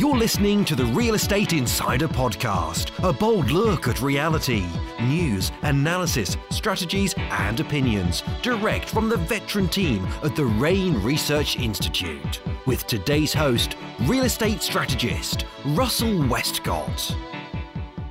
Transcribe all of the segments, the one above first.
You're listening to the Real Estate Insider Podcast, a bold look at reality, news, analysis, strategies, and opinions, direct from the veteran team at the REIN Research Institute. With today's host, real estate strategist Russell Westcott.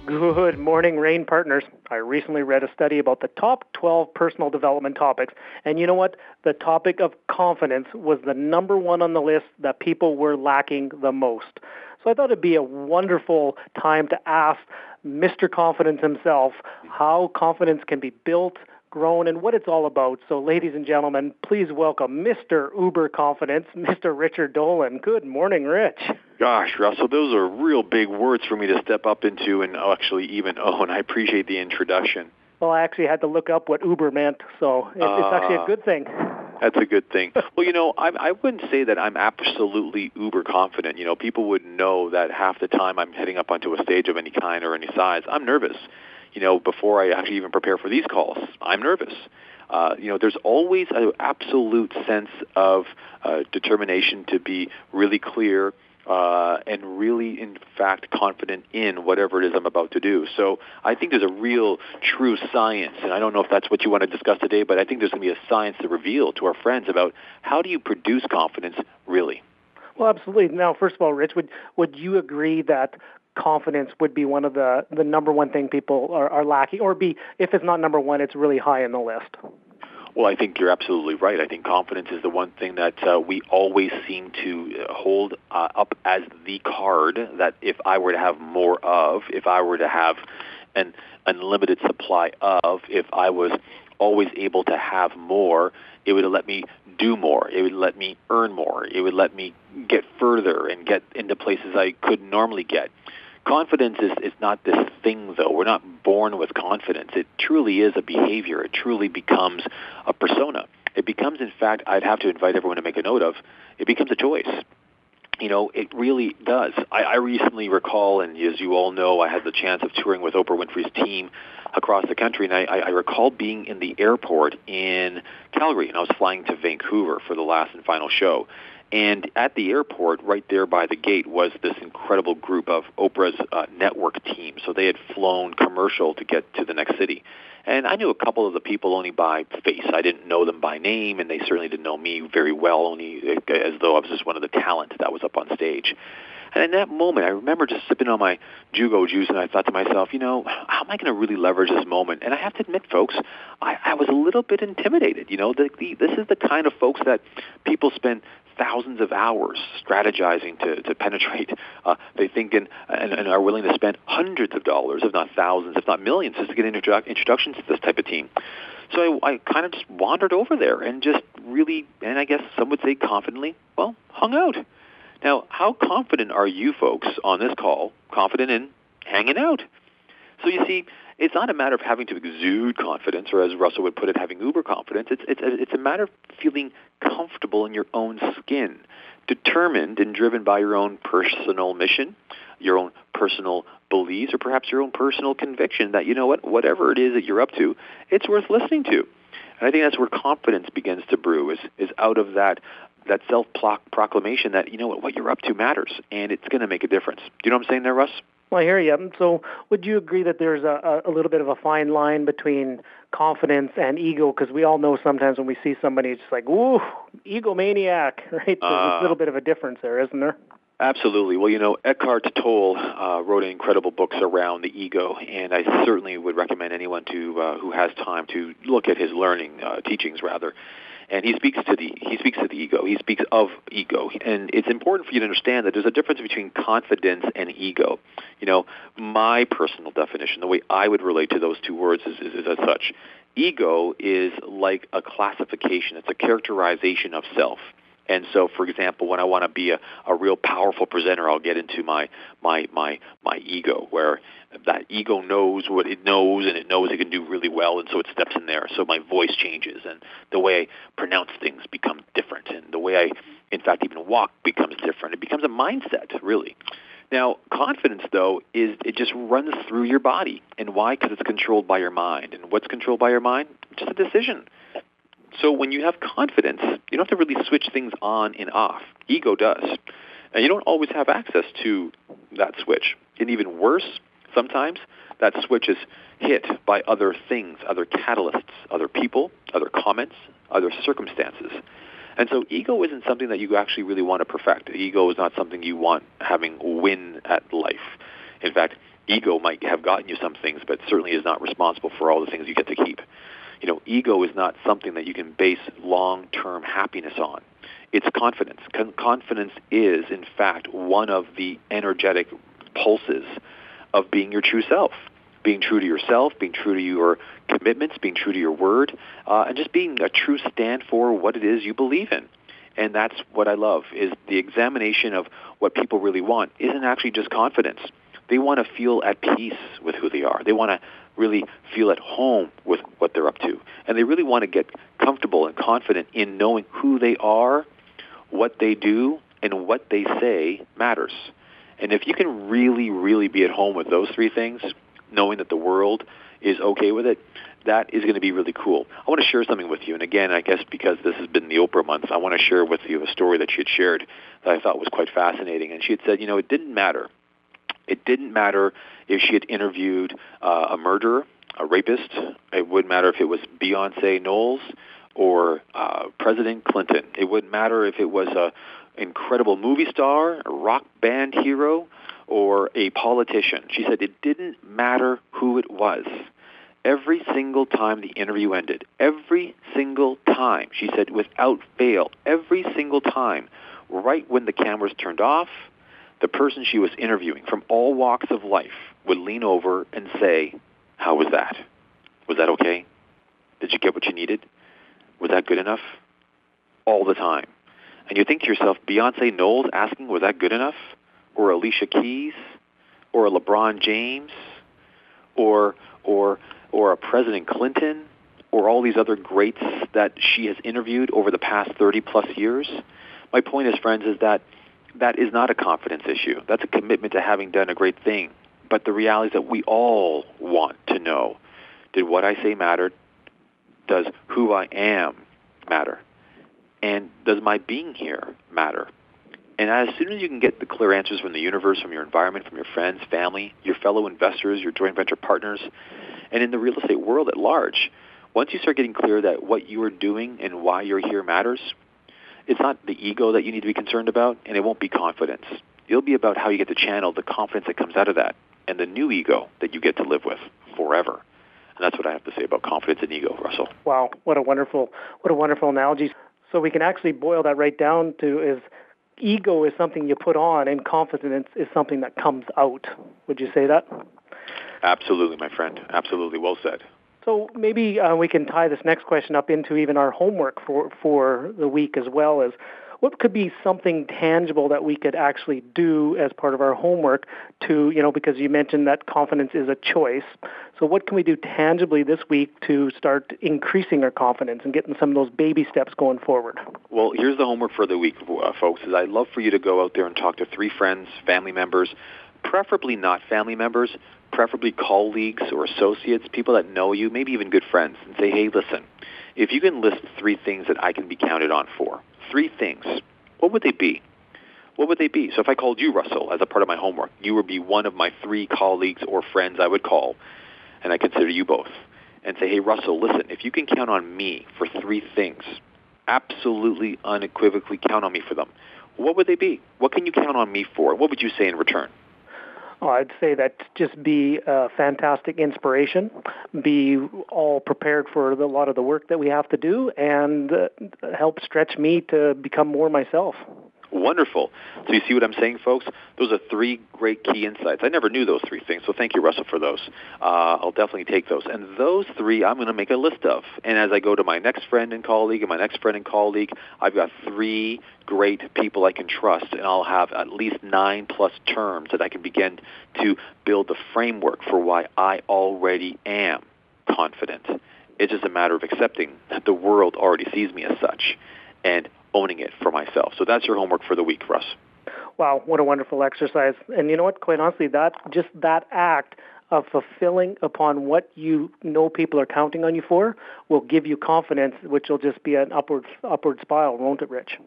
Good morning, REIN partners. I recently read a study about the top 12 personal development topics, and you know what? The topic of confidence was the number one on the list that people were lacking the most. So I thought it'd be a wonderful time to ask Mr. Confidence himself how confidence can be built, grown, and what it's all about. So, ladies and gentlemen, please welcome Mr. Uber Confidence, Mr. Richard Dolan. Good morning, Rich. Gosh, Russell, those are real big words for me to step up into and actually even own. I appreciate the introduction. Well, I actually had to look up what Uber meant, so it's, uh, it's actually a good thing. That's a good thing. well, you know, I, I wouldn't say that I'm absolutely uber confident. You know, people would know that half the time I'm heading up onto a stage of any kind or any size, I'm nervous you know, before I actually even prepare for these calls. I'm nervous. Uh, you know, there's always an absolute sense of uh, determination to be really clear uh, and really, in fact, confident in whatever it is I'm about to do. So I think there's a real, true science, and I don't know if that's what you want to discuss today, but I think there's going to be a science to reveal to our friends about how do you produce confidence really. Well, absolutely. Now, first of all, Rich, would would you agree that confidence would be one of the, the number one thing people are, are lacking, or be if it's not number one, it's really high in the list. Well, I think you're absolutely right. I think confidence is the one thing that uh, we always seem to hold uh, up as the card that if I were to have more of, if I were to have an unlimited supply of, if I was always able to have more, it would let me do more. It would let me earn more. It would let me get further and get into places I couldn't normally get. Confidence is, is not this thing, though. We're not born with confidence. It truly is a behavior. It truly becomes a persona. It becomes, in fact, I'd have to invite everyone to make a note of, it becomes a choice you know, it really does. I, I recently recall, and as you all know, I had the chance of touring with Oprah Winfrey's team across the country, and I, I recall being in the airport in Calgary, and I was flying to Vancouver for the last and final show. And at the airport, right there by the gate, was this incredible group of Oprah's uh, network team. So they had flown commercial to get to the next city. And I knew a couple of the people only by face. I didn't know them by name, and they certainly didn't know me very well, only uh, as though I was just one of the talent that was up on stage. And in that moment, I remember just sipping on my Jugo juice, and I thought to myself, you know, how am I going to really leverage this moment? And I have to admit, folks, I, I was a little bit intimidated. You know, the, the, this is the kind of folks that people spend thousands of hours strategizing to, to penetrate. Uh, they think in, and, and are willing to spend hundreds of dollars, if not thousands, if not millions, just to get introdu- introductions to this type of team. So I, I kind of just wandered over there and just really, and I guess some would say confidently, well, hung out. Now, how confident are you folks on this call? Confident in hanging out? So you see, it's not a matter of having to exude confidence, or as Russell would put it, having uber confidence. It's it's it's a matter of feeling comfortable in your own skin, determined and driven by your own personal mission, your own personal beliefs, or perhaps your own personal conviction that you know what, whatever it is that you're up to, it's worth listening to. And I think that's where confidence begins to brew is is out of that that self proclamation that you know what what you're up to matters and it's going to make a difference. Do you know what I'm saying there, Russ? Well, I hear you. So, would you agree that there's a, a little bit of a fine line between confidence and ego? Because we all know sometimes when we see somebody, it's just like, "ooh, egomaniac," right? There's uh, a little bit of a difference there, isn't there? Absolutely. Well, you know, Eckhart Tolle uh, wrote incredible books around the ego, and I certainly would recommend anyone to uh, who has time to look at his learning uh, teachings, rather and he speaks to the he speaks to the ego. He speaks of ego, and it's important for you to understand that there's a difference between confidence and ego. You know, my personal definition, the way I would relate to those two words is, is, is as such. Ego is like a classification. It's a characterization of self. And so, for example, when I want to be a, a real powerful presenter, I'll get into my my my my ego, where that ego knows what it knows, and it knows it can do really well, and so it steps in there. So my voice changes, and the way I pronounce things becomes different, and the way I, in fact, even walk becomes different. It becomes a mindset, really. Now, confidence, though, is it just runs through your body. And why? Because it's controlled by your mind. And what's controlled by your mind? Just a decision. So when you have confidence, you don't have to really switch things on and off. Ego does. And you don't always have access to that switch. And even worse, sometimes that switch is hit by other things, other catalysts, other people, other comments, other circumstances. And so ego isn't something that you actually really want to perfect. Ego is not something you want having win at life. In fact, ego might have gotten you some things, but certainly is not responsible for all the things you get to keep. You know, ego is not something that you can base long-term happiness on. It's confidence. Con- confidence is, in fact, one of the energetic pulses of being your true self being true to yourself, being true to your commitments, being true to your word, uh, and just being a true stand for what it is you believe in. And that's what I love is the examination of what people really want isn't actually just confidence. They want to feel at peace with who they are. They want to really feel at home with what they're up to. And they really want to get comfortable and confident in knowing who they are, what they do, and what they say matters. And if you can really, really be at home with those three things, knowing that the world is okay with it, that is going to be really cool. I want to share something with you. And again, I guess because this has been the Oprah month, I want to share with you a story that she had shared that I thought was quite fascinating. And she had said, you know, it didn't matter. It didn't matter if she had interviewed uh, a murderer, a rapist. It wouldn't matter if it was Beyonce Knowles or uh, President Clinton. It wouldn't matter if it was a incredible movie star, a rock band hero, or a politician. She said it didn't matter who it was. Every single time the interview ended, every single time, she said without fail, every single time, right when the cameras turned off, the person she was interviewing from all walks of life would lean over and say, how was that? Was that okay? Did you get what you needed? Was that good enough? All the time. And you think to yourself, Beyonce Knowles asking, was that good enough? or Alicia Keys or a LeBron James or or or a President Clinton or all these other greats that she has interviewed over the past 30 plus years. My point is, friends, is that that is not a confidence issue. That's a commitment to having done a great thing. But the reality is that we all want to know, did what I say matter? Does who I am matter? And does my being here matter? And as soon as you can get the clear answers from the universe, from your environment, from your friends, family, your fellow investors, your joint venture partners, and in the real estate world at large, once you start getting clear that what you are doing and why you're here matters, it's not the ego that you need to be concerned about, and it won't be confidence. It'll be about how you get to channel the confidence that comes out of that and the new ego that you get to live with forever. And that's what I have to say about confidence and ego, Russell. Wow, what a wonderful, what a wonderful analogy. So we can actually boil that right down to is ego is something you put on and confidence is something that comes out. Would you say that? Absolutely, my friend. Absolutely. Well said. So maybe uh, we can tie this next question up into even our homework for, for the week as well as what could be something tangible that we could actually do as part of our homework to, you know, because you mentioned that confidence is a choice. So what can we do tangibly this week to start increasing our confidence and getting some of those baby steps going forward? Well, here's the homework for the week, uh, folks. Is I'd love for you to go out there and talk to three friends, family members, preferably not family members, preferably colleagues or associates, people that know you, maybe even good friends, and say, hey, listen, if you can list three things that I can be counted on for, three things, what would they be? What would they be? So if I called you, Russell, as a part of my homework, you would be one of my three colleagues or friends I would call, and I consider you both, and say, hey, Russell, listen, if you can count on me for three things, absolutely unequivocally count on me for them, what would they be? What can you count on me for? What would you say in return? I'd say that just be a fantastic inspiration, be all prepared for the, a lot of the work that we have to do, and uh, help stretch me to become more myself. Wonderful. So you see what I'm saying, folks? Those are three great key insights. I never knew those three things, so thank you, Russell, for those. Uh, I'll definitely take those. And those three I'm going to make a list of. And as I go to my next friend and colleague and my next friend and colleague, I've got three great people I can trust, and I'll have at least nine plus terms that I can begin to build the framework for why I already am confident. It's just a matter of accepting that the world already sees me as such. And owning it for myself. So that's your homework for the week, Russ. Wow, what a wonderful exercise. And you know what, quite honestly, that just that act of fulfilling upon what you know people are counting on you for will give you confidence, which will just be an upward upward spiral, won't it, Rich?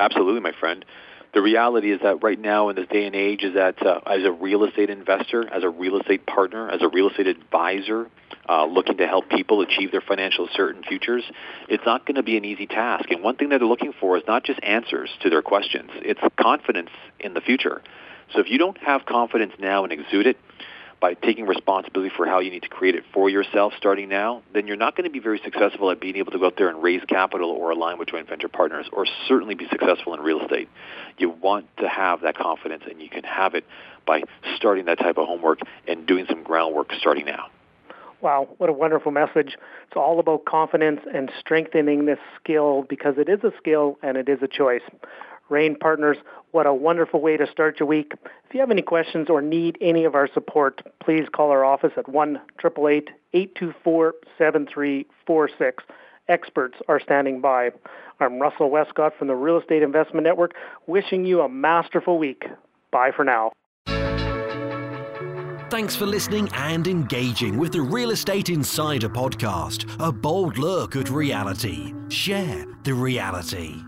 Absolutely, my friend. The reality is that right now in this day and age is that uh, as a real estate investor, as a real estate partner, as a real estate advisor, uh, looking to help people achieve their financial certain futures, it's not going to be an easy task. And one thing that they're looking for is not just answers to their questions; it's confidence in the future. So if you don't have confidence now and exude it, by taking responsibility for how you need to create it for yourself starting now, then you're not going to be very successful at being able to go out there and raise capital or align with joint venture partners or certainly be successful in real estate. You want to have that confidence and you can have it by starting that type of homework and doing some groundwork starting now. Wow, what a wonderful message. It's all about confidence and strengthening this skill because it is a skill and it is a choice. REIN Partners, what a wonderful way to start your week. If you have any questions or need any of our support, please call our office at 1 824 7346. Experts are standing by. I'm Russell Westcott from the Real Estate Investment Network, wishing you a masterful week. Bye for now. Thanks for listening and engaging with the Real Estate Insider podcast, a bold look at reality. Share the reality.